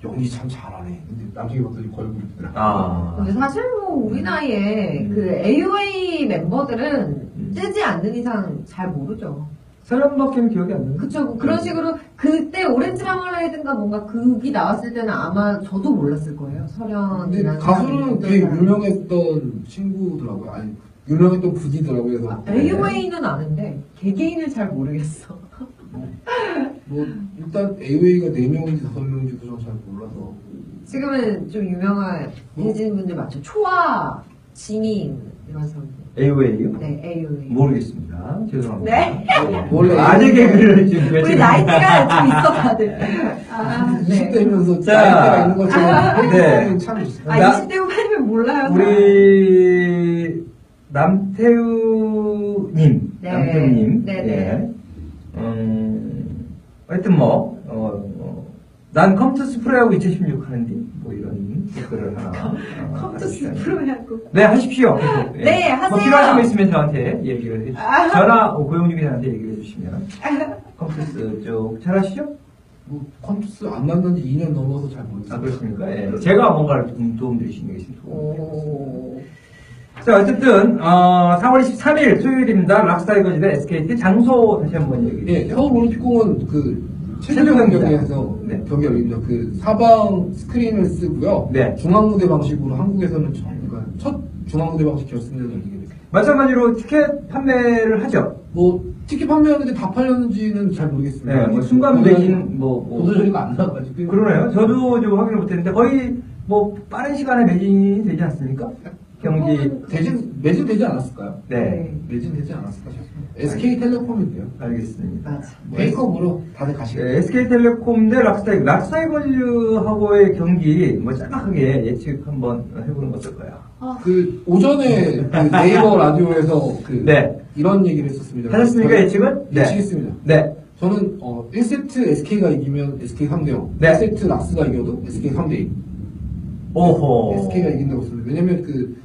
연기 참 잘하네. 근데 나중에 봤더니 걸그룹이더라. 아. 근데 사실 뭐 우리 나이에 음. 그 AOA 멤버들은 음. 뜨지 않는 이상 잘 모르죠. 사람밖에 기억이 안 나네. 그쵸. 뭐 그런 식으로 그때 오렌지 마멀레이든가 뭔가 극이 나왔을 때는 아마 저도 몰랐을 거예요. 근데 설현이나 가수는 되게 유명했던 친구더라고요. 아니 유명했던 부디더라고요. 그래서 아, AOA는 아는데 개개인을 잘 모르겠어. 뭐 일단 AOA가 4명인지 5명인지도 저는 잘 몰라서 지금은 좀 유명해진 분들 많죠. 초아, 지민 이런 사람들. AOA요? 네, AOA. 모르겠습니다. 죄송합니다. 네. 원래 아재 개그를 지금 우리 나이대가 좀 있어 다들. 아, 네. 20대면서 자. 나이대가 있는 것처럼 네. 네. 참 좋습니다. 아, 나- 20대 후반이면 몰라요. 다. 우리 남태우님, 네. 남태우님, 네, 네. 예. 음, 하여튼 뭐, 어, 어, 난 컴투스 프로야구 2016 하는데 뭐 이런 댓글을 하나. 어, 컴투스 하셨어요. 프로야구. 네, 하십시오. 계속. 예. 네, 하세요. 뭐 필요하신 거 있으면 저한테 얘기를 해주시면. 아. 전화, 어, 고용중이한테 얘기를 해주시면. 컴투스 쪽 잘하시죠? 뭐 컴투스 안 만난 지 2년 넘어서 잘 모르겠어요. 아, 그렇습니까? 예. 제가 뭔가를 좀 도움 드릴 수 있는 게 있으면 도움 드리겠습니다. 오. 자, 어쨌든, 어, 4월 23일 토요일입니다. 락스타이거즈 대 SKT 장소 다시 한번 얘기. 예, 서울 올림픽공원 그 체조. 경기에서 네. 경기 열립니다. 그 사방 스크린을 쓰고요. 네. 중앙 무대 방식으로 한국에서는 처음, 그러니까 첫 중앙 무대 방식 결승전을 열리게 됩니다. 마찬가지로 티켓 판매를 하죠. 뭐 티켓 판매하는데 다 팔렸는지는 잘 모르겠습니다. 네, 뭐 순간 매진, 뭐, 뭐. 보도 자료가 안 나와가지고. 그러네요. 저도 좀 확인을 못했는데 거의 뭐 빠른 시간에 매진이 되지 않습니까? 경기. 대진 매진되지 않았을까요? 네, 매진되지 않았을까 싶습니다. SK텔레콤인데요. 알겠습니다. 맞아. 페이크업으로 다들 가시겠죠. 네, SK텔레콤 대 락스타이거. 락스타이거즈하고의 경기 뭐 짤막하게 예측 한번 해보는 거 어떨까요? 그 오전에 그 네이버 라디오에서 그 네. 이런 얘기를 했었습니다. 하셨습니까, 저는 예측은? 네. 예측했습니다. 네. 저는 어, 1세트 SK가 이기면 SK 3대 0. 네. 1세트 락스가 이겨도 SK 3대 2. 오호. SK가 이긴다고 씁니다. 왜냐면 그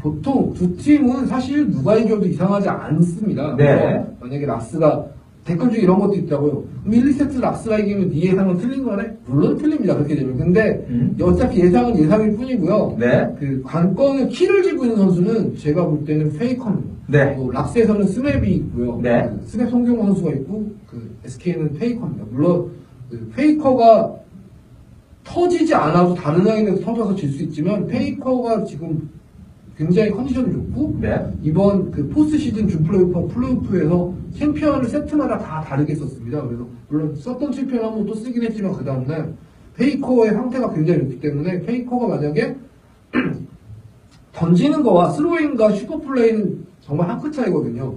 보통 두 팀은 사실 누가 이겨도 이상하지 않습니다. 네. 그래서 만약에 락스가 댓글 중에 이런 것도 있다고요. 그럼 1, 2세트 락스가 이기면 네 예상은 틀린 거네? 물론 틀립니다. 그렇게 되면. 근데 음. 어차피 예상은 예상일 뿐이고요. 네. 그 관건을 키를 쥐고 있는 선수는 제가 볼 때는 페이커입니다. 네. 또 락스에서는 스맵이 있고요. 네. 그 스맵 송경호 선수가 있고 그 SK는 페이커입니다. 물론 그 페이커가 터지지 않아도 다른 라인에서 터져서 질 수 있지만 페이커가 지금 굉장히 컨디션이 좋고 네. 이번 그 포스트 시즌 준 플레이오프 플레이오프에서 챔피언을 세트마다 다 다르게 썼습니다. 그래서 물론 썼던 챔피언 한 번 또 쓰긴 했지만 그 다음날 페이커의 상태가 굉장히 좋기 때문에 페이커가 만약에 던지는 거와 스로잉과 super play는 정말 한 끗 차이거든요.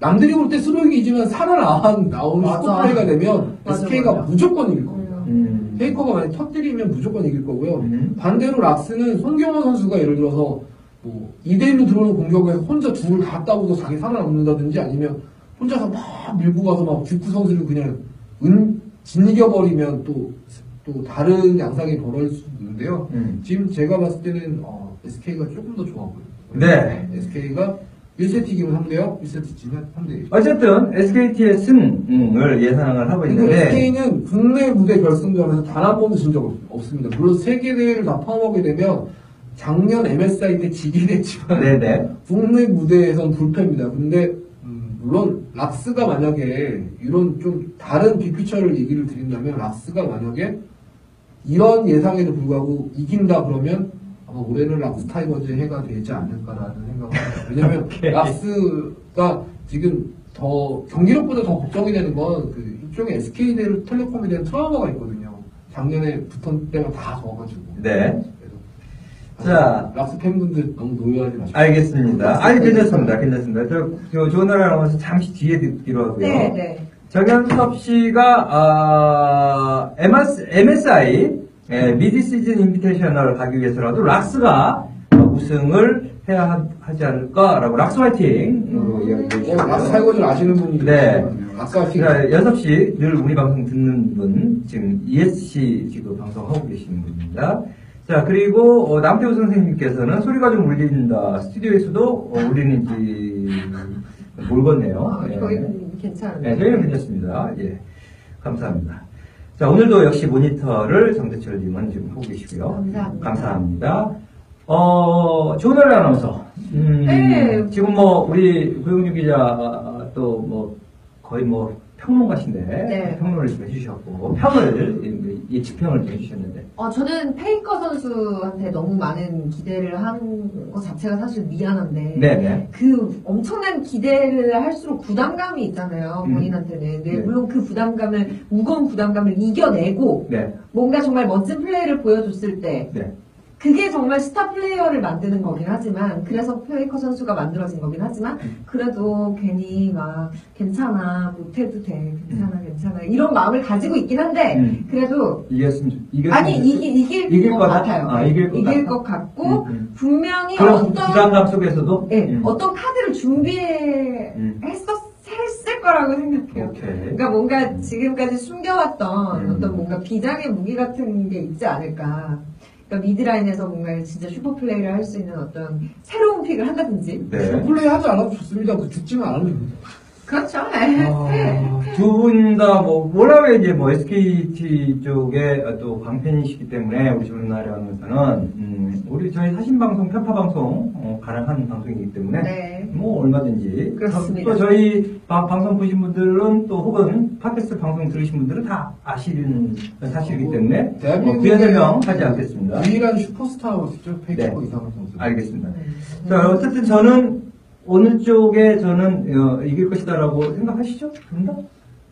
남들이 볼 때 스로잉이지만 살아나온 맞아. super play가 되면 맞아, SK가 맞아. 무조건 이길 겁니다. 음. 페이커가 만약 터뜨리면 무조건 이길 거고요. 음. 반대로 락스는 송경호 선수가 예를 들어서 뭐 2대1로 들어오는 공격에 혼자 둘을 다 따고도 자기 살아남는다든지 아니면 혼자서 막 밀고 가서 막 듀크 선수를 그냥 짓이겨버리면 또, 또 다른 양상이 벌어질 수 있는데요. 음. 지금 제가 봤을 때는 어, SK가 조금 더 좋아 보여요. 네. SK가 1세트 이기면 3대0, 1세트 지면 3대1. 어쨌든 SKT의 승을 예상을 하고 있는데 SK는 국내 무대 결승전에서 단 한 번도 진 적 없습니다. 물론 세계 대회를 다 포함하게 되면 작년 MSI 때 지긴 했지만 네네 국내 무대에선 불패입니다. 근데 음, 물론 락스가 만약에 이런 좀 다른 빅피처를 얘기를 드린다면 락스가 만약에 이런 예상에도 불구하고 이긴다 그러면 아마 올해는 락스 타이거즈의 해가 되지 않을까라는 생각을 합니다. 왜냐면 오케이. 락스가 지금 더 경기력보다 더 걱정이 되는 건 그 일종의 SK 텔레콤에 대한 트라우마가 있거든요. 작년에 붙은 때가 다 져가지고. 네. 자. 락스 팬분들 너무 노여하지 마시고. 알겠습니다. 아니 괜찮습니다. 괜찮습니다. 저, 저 좋은 나라 나와서 잠시 뒤에 듣기로 하고요. 네, 네. 정현섭 씨가 아, MS, MSI 예, Mid Season Invitational 가기 위해서라도 락스가 어, 우승을 해야 하- 하지 않을까라고 락스 화이팅으로 이야기해 어, 주시고요. 락스 타이거즈를 아시는 분이 네. 아까 자, 연섭 씨, 늘 우리 방송 듣는 분, 지금 ESC 지금 방송하고 계시는 분입니다. 자, 그리고 어, 남태우 선생님께서는 소리가 좀 울린다. 스튜디오에서도 어, 울리는지 모르겠네요. 아, 예. 저희는 괜찮은데. 네, 저희는 괜찮습니다. 예. 감사합니다. 자, 오늘도 역시 모니터를 정대철 님은 지금 하고 계시고요. 감사합니다. 감사합니다. 어, 조은열 아나운서. 음, 네. 지금 뭐, 우리 고용주 기자 또 뭐, 거의 뭐, 평론가신데 네. 평론을 좀 해주셨고 평을 예, 예측평을 좀 해주셨는데 어, 저는 페이커 선수한테 너무 많은 기대를 한 것 자체가 사실 미안한데. 네네 그 엄청난 기대를 할수록 부담감이 있잖아요, 음. 본인한테는. 네, 네. 물론 그 부담감을, 무거운 부담감을 이겨내고, 네 뭔가 정말 멋진 플레이를 보여줬을 때, 네. 그게 정말 스타 플레이어를 만드는 거긴 하지만, 그래서 페이커 선수가 만들어진 거긴 하지만, 그래도 괜히 막, 괜찮아, 못해도 돼, 괜찮아, 괜찮아, 이런 마음을 가지고 있긴 한데, 음. 그래도, 이겼으면 좋- 이겼으면 아니, 좋- 이기, 이길, 이길 것 거다? 같아요. 아, 이길 것 같다. 것 같고, 음, 음. 분명히 어떤, 부담감 속에서도 네, 음. 어떤 카드를 준비했었을 음. 거라고 생각해요. 오케이 그러니까 뭔가 지금까지 숨겨왔던 음. 어떤 뭔가 비장의 무기 같은 게 있지 않을까. 그러니까 미드라인에서 뭔가 진짜 슈퍼 플레이를 할 수 있는 어떤 새로운 픽을 한다든지. 네. 플레이 하지 않아도 좋습니다. 그 죽지는 않으면 됩니다. 그렇죠. 아, 두분다 뭐, 워낙에 이제 뭐 SKT 쪽에 또 광팬이시기 때문에 우리 조은나리 아나운서는, 음, 우리 저희 사신 방송, 편파 방송, 어, 가능한 방송이기 때문에, 네. 뭐 얼마든지. 그렇습니다. 또 저희 방, 방송 보신 분들은 또 혹은 팟캐스트 방송 들으신 분들은 다 아시는 사실이기 때문에, 뭐, 부연 설명 하지 않겠습니다. 유일한 슈퍼스타였죠. 페이커 네. 이상한 선수. 알겠습니다. 네. 자, 어쨌든 저는 어느 쪽에 저는 어, 이길 것이다라고 생각하시죠? 둘 다?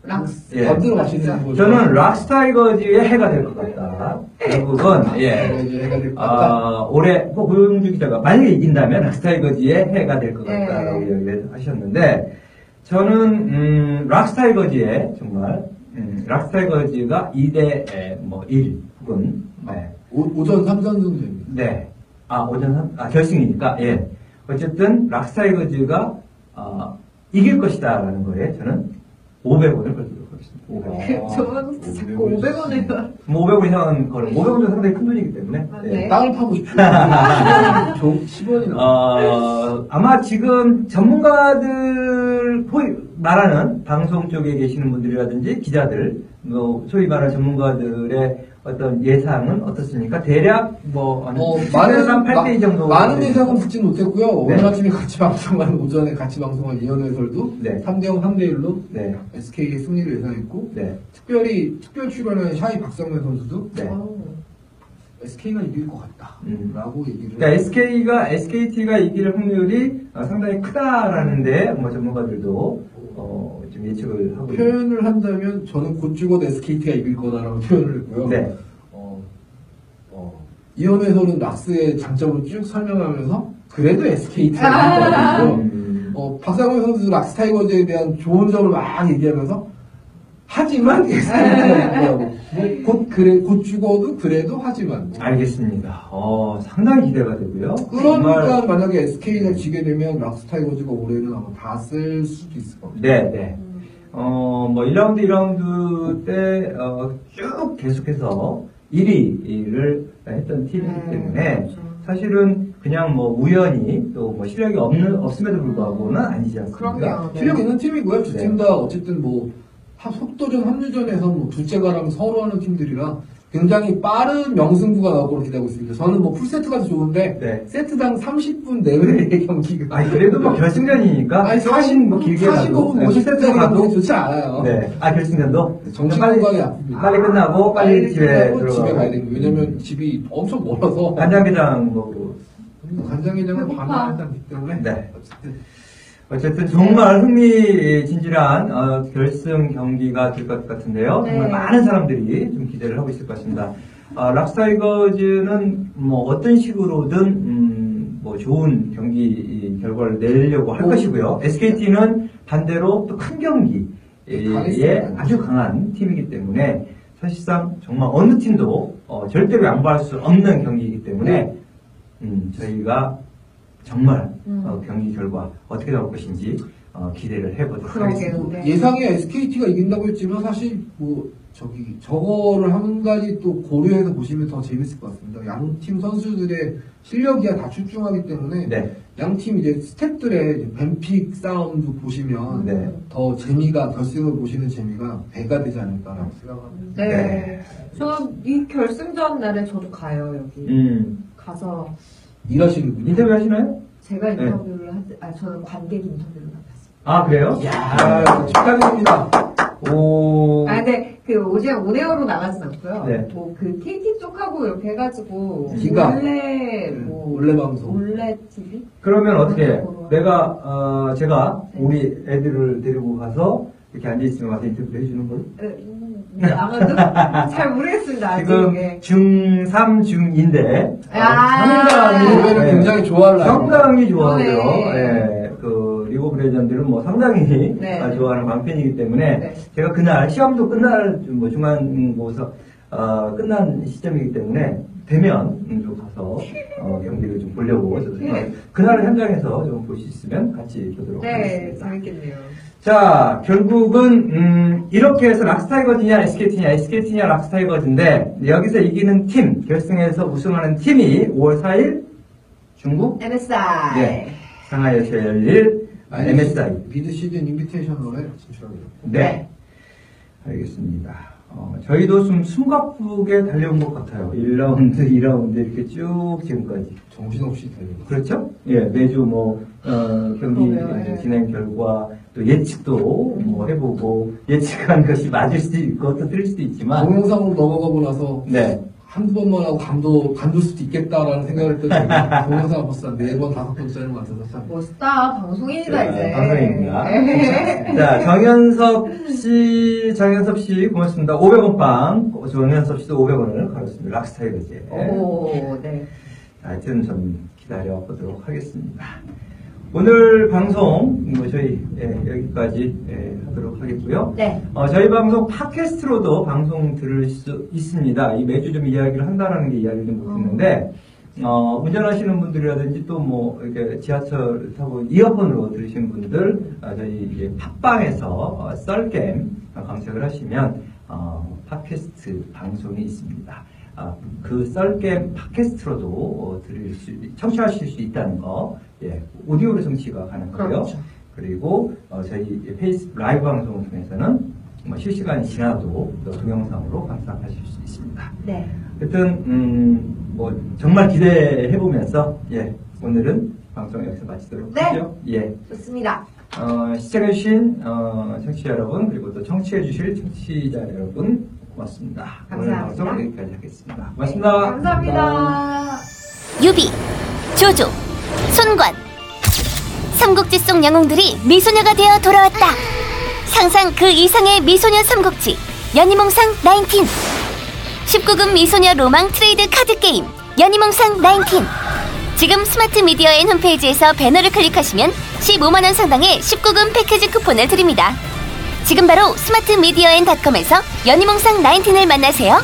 락스. 예. 반대로 가시는. 저는 락스타이거즈의 해가 될 것 같다. 결국은 예. 같다. 아, 올해 뭐 고영주 기자가 만약에 이긴다면 락스타이거즈의 해가 될 것 같다라고 네. 이야기를 하셨는데 저는 음, 락스타이거즈의 정말 음, 락스타이거즈가 2대 뭐1 혹은 네. 오, 오전 3선승제입니다. 네. 아, 오전 삼- 아, 결승이니까, 예. 어쨌든, 락스타이거즈가, 어, 이길 것이다라는 거에 저는 500원을 걸도록 하겠습니다. 500원. 아, 저는 자꾸 500원을. 뭐 500원 이상은 걸, 500원도 상당히 큰 돈이기 때문에. 아, 예. 네. 땅을 파고. 좀 10원이나. 어, 아마 지금 전문가들, 포이- 말하는 방송 쪽에 계시는 분들이라든지 기자들, 뭐, 소위 말하는 전문가들의 어떤 예상은 어떻습니까? 대략, 뭐, 한 어, 7대3, 8대2 정도. 많은 예상은 듣진 못했고요. 네. 오늘 아침에 같이 방송한, 오전에 같이 방송한 이현우 해설도 네. 3대 0, 3대 1로 네. SK의 승리를 예상했고, 네. 특별히, 특별 출연한 샤이 박성현 선수도 네. 어. SK가 이길 것 같다. 음. 라고 얘기를. 그러니까 SK가 SKT가 이길 확률이 어, 상당히 크다라는데 뭐 전문가들도 어, 좀 예측을 하고. 표현을 한다면 저는 곧 죽어도 SKT가 이길 거다라고 표현을 했고요. 네. 어, 어, 해설은 락스의 장점을 쭉 설명하면서 그래도 SKT가 이길 거다고 음, 어, 박상훈 선수 락스 타이거즈에 대한 좋은 점을 막 얘기하면서 하지만 SKT가 뭐곧 그래 곧 죽어도 그래도 하지만 뭐. 알겠습니다. 어, 상당히 기대가 되고요. 그러니까 정말- 만약에 SK가 지게 되면 락스 타이거즈가 올해는 아마 다 쓸 수도 있을 것 같아요. 네, 네. 어, 뭐 1라운드, 2라운드 때 어, 쭉 계속해서 1위를 했던 팀이기 네, 때문에 그렇죠. 사실은 그냥 뭐 우연히 또 뭐 실력이 없는 없음에도 불구하고는 아니지 않습니까? 그럼요. 네. 실력 있는 팀이고요. 두 네. 팀다 어쨌든 뭐 하- 속도전, 합류전에서 뭐 둘째가랑 서로하는 팀들이라 굉장히 빠른 명승부가 나올 거로 기대하고 있습니다. 저는 뭐 풀세트가 더 좋은데 네. 세트당 30분 내외의 경기가 아니 그래도 뭐 결승전이니까 아니, 조금 40, 뭐 길게 가도 45분, 네, 50분 세트 가도 가도 좋지 않아요. 네. 아 결승전도 정신 빨리 건강이 아픕니다. 빨리 끝나고 빨리, 집에 끝나고 들어가고 집에 가야 됩니다. 왜냐면 집이 엄청 멀어서 간장게장 먹고 간장게장은. 밤에 한다기 때문에 네. 어쨌든 어쨌든 정말 흥미진진한 어, 결승 경기가 될 것 같은데요. 네. 정말 많은 사람들이 좀 기대를 하고 있을 것 같습니다. 어, 락스타이거즈는 뭐 어떤 식으로든 음, 뭐 좋은 경기 이 결과를 내려고 할 오. 것이고요. SKT는 반대로 또 큰 경기에 강했어요. 아주 강한 팀이기 때문에 사실상 정말 어느 팀도 어, 절대로 양보할 수 없는 경기이기 때문에 음, 저희가 정말 음. 어, 경기 결과 어떻게 나올 것인지 어, 기대를 해보도록 그러게요. 하겠습니다. 네. 예상에 SKT가 이긴다고 했지만 사실 뭐 저기 저거를 한 가지 또 고려해서 보시면 더 재밌을 것 같습니다. 양 팀 선수들의 실력이야 다 출중하기 때문에 네, 양팀 이제 스태프들의 이제 뱀픽 싸움도 보시면 네. 더 재미가 결승을 보시는 재미가 배가 되지 않을까라고 생각합니다. 네. 네. 저이 결승전 날에 저도 가요, 여기. 음, 가서 일하시는 분이 인터뷰 하시나요? 제가 네. 인터뷰를 하지, 아, 저는 관객 인터뷰를 받았어요. 아, 그래요? 아, 축하드립니다. 오. 아, 근데 그 오지영 온에어로 나가진 않고요. 네. 뭐 그 KT 쪽하고 이렇게 해가지고 기가. 몰래 뭐 몰래 방송. 몰래 TV? 그러면 어떻게 해? 내가 어, 제가 네. 우리 애들을 데리고 가서 이렇게 앉아 있으면 와서 인터뷰 해주는 걸로. 네, 아마도 잘 모르겠습니다. 아직 지금 이게. 중3 중인데 아. 상당히 노래를 네, 굉장히 좋아할 나이. 상당히 좋아하고요. 그러네. 예, 그 리그 오브 레전드를 뭐 상당히 네. 아, 좋아하는 광팬이기 때문에 네. 제가 그날 시험도 끝날 뭐 중간고사 어, 끝난 시점이기 때문에 되면 음, 좀 가서 어, 경기를 좀 보려고 저도 네. 그날 현장에서 좀 볼 수 있으면 같이 보도록 네, 하겠습니다. 재밌겠네요. 자, 결국은 음, 이렇게 해서 락스타이거즈냐 SKT냐 SKT냐 락스타이거즈인데 여기서 이기는 팀 결승에서 우승하는 팀이 5월 4일 중국 MSI. 네. 상하이에서 열릴 MSI. 미드 시즌 인비테이션으로 해 진출하게. 네. 알겠습니다. 어, 저희도 좀 숨가쁘게 달려온 것 같아요. 1라운드, 2라운드 이렇게 쭉 지금까지. 정신없이 달려. 그렇죠? 예, 매주 뭐, 어, 경기 그러게요, 이제 예. 진행 결과 또 예측도 뭐 해보고 예측한 것이 맞을 수도 있고 또 틀릴 수도 있지만 동영상으로 넘어가고 나서 네. 한두 번만 하고 그만 그만둘 수도 있겠다라는 생각을 했더니 동영상 벌써 네 번, 다섯 번 짜는 것 같아서 참. 뭐 스타 방송인이다 이제. 자, 방송입니다. 네. 자, 정현섭 씨, 정현섭 씨 고맙습니다. 500원 빵. 정현섭 씨도 500원을 걸었습니다. 락스타이거즈. 오, 네. 하여튼 좀 기다려 보도록 하겠습니다. 오늘 방송 뭐 저희 예, 여기까지 예, 하도록 하겠고요. 네. 어, 저희 방송 팟캐스트로도 방송 들을 수 있습니다. 이 매주 좀 이야기를 한다라는 게 이야기를 좀 못했는데 어, 운전하시는 분들이라든지 또 뭐 이렇게 지하철 타고 이어폰으로 들으시는 분들 아, 저희 이제 팟빵에서 어, 썰겜 검색을 하시면 어, 팟캐스트 방송이 있습니다. 아, 그 썰겜 팟캐스트로도 어, 들을 수, 청취하실 수 있다는 거, 예, 오디오로 청취가 가능하고요. 그렇죠. 그리고 어, 저희 페이스북 라이브 방송을 통해서는 뭐 실시간이 지나도 또 동영상으로 감상하실 수 있습니다. 네. 하여튼 음, 뭐 정말 기대해 보면서 예, 오늘은 방송 여기서 마치도록 네. 하죠. 예. 좋습니다. 어, 시청해주신 어, 청취자 여러분 그리고 또 청취해주실 청취자 여러분 고맙습니다. 오늘 감사합니다. 방송 여기까지 하겠습니다. 고맙습니다. 네, 감사합니다. 유비, 조조, 손권. 삼국지 속 영웅들이 미소녀가 되어 돌아왔다. 상상 그 이상의 미소녀 삼국지. 연희몽상 19. 19금 미소녀 로망 트레이드 카드 게임. 연희몽상 19. 지금 스마트 미디어엔 홈페이지에서 배너를 클릭하시면 15만원 상당의 19금 패키지 쿠폰을 드립니다. 지금 바로 스마트 미디어엔 닷컴에서 연희몽상 19을 만나세요.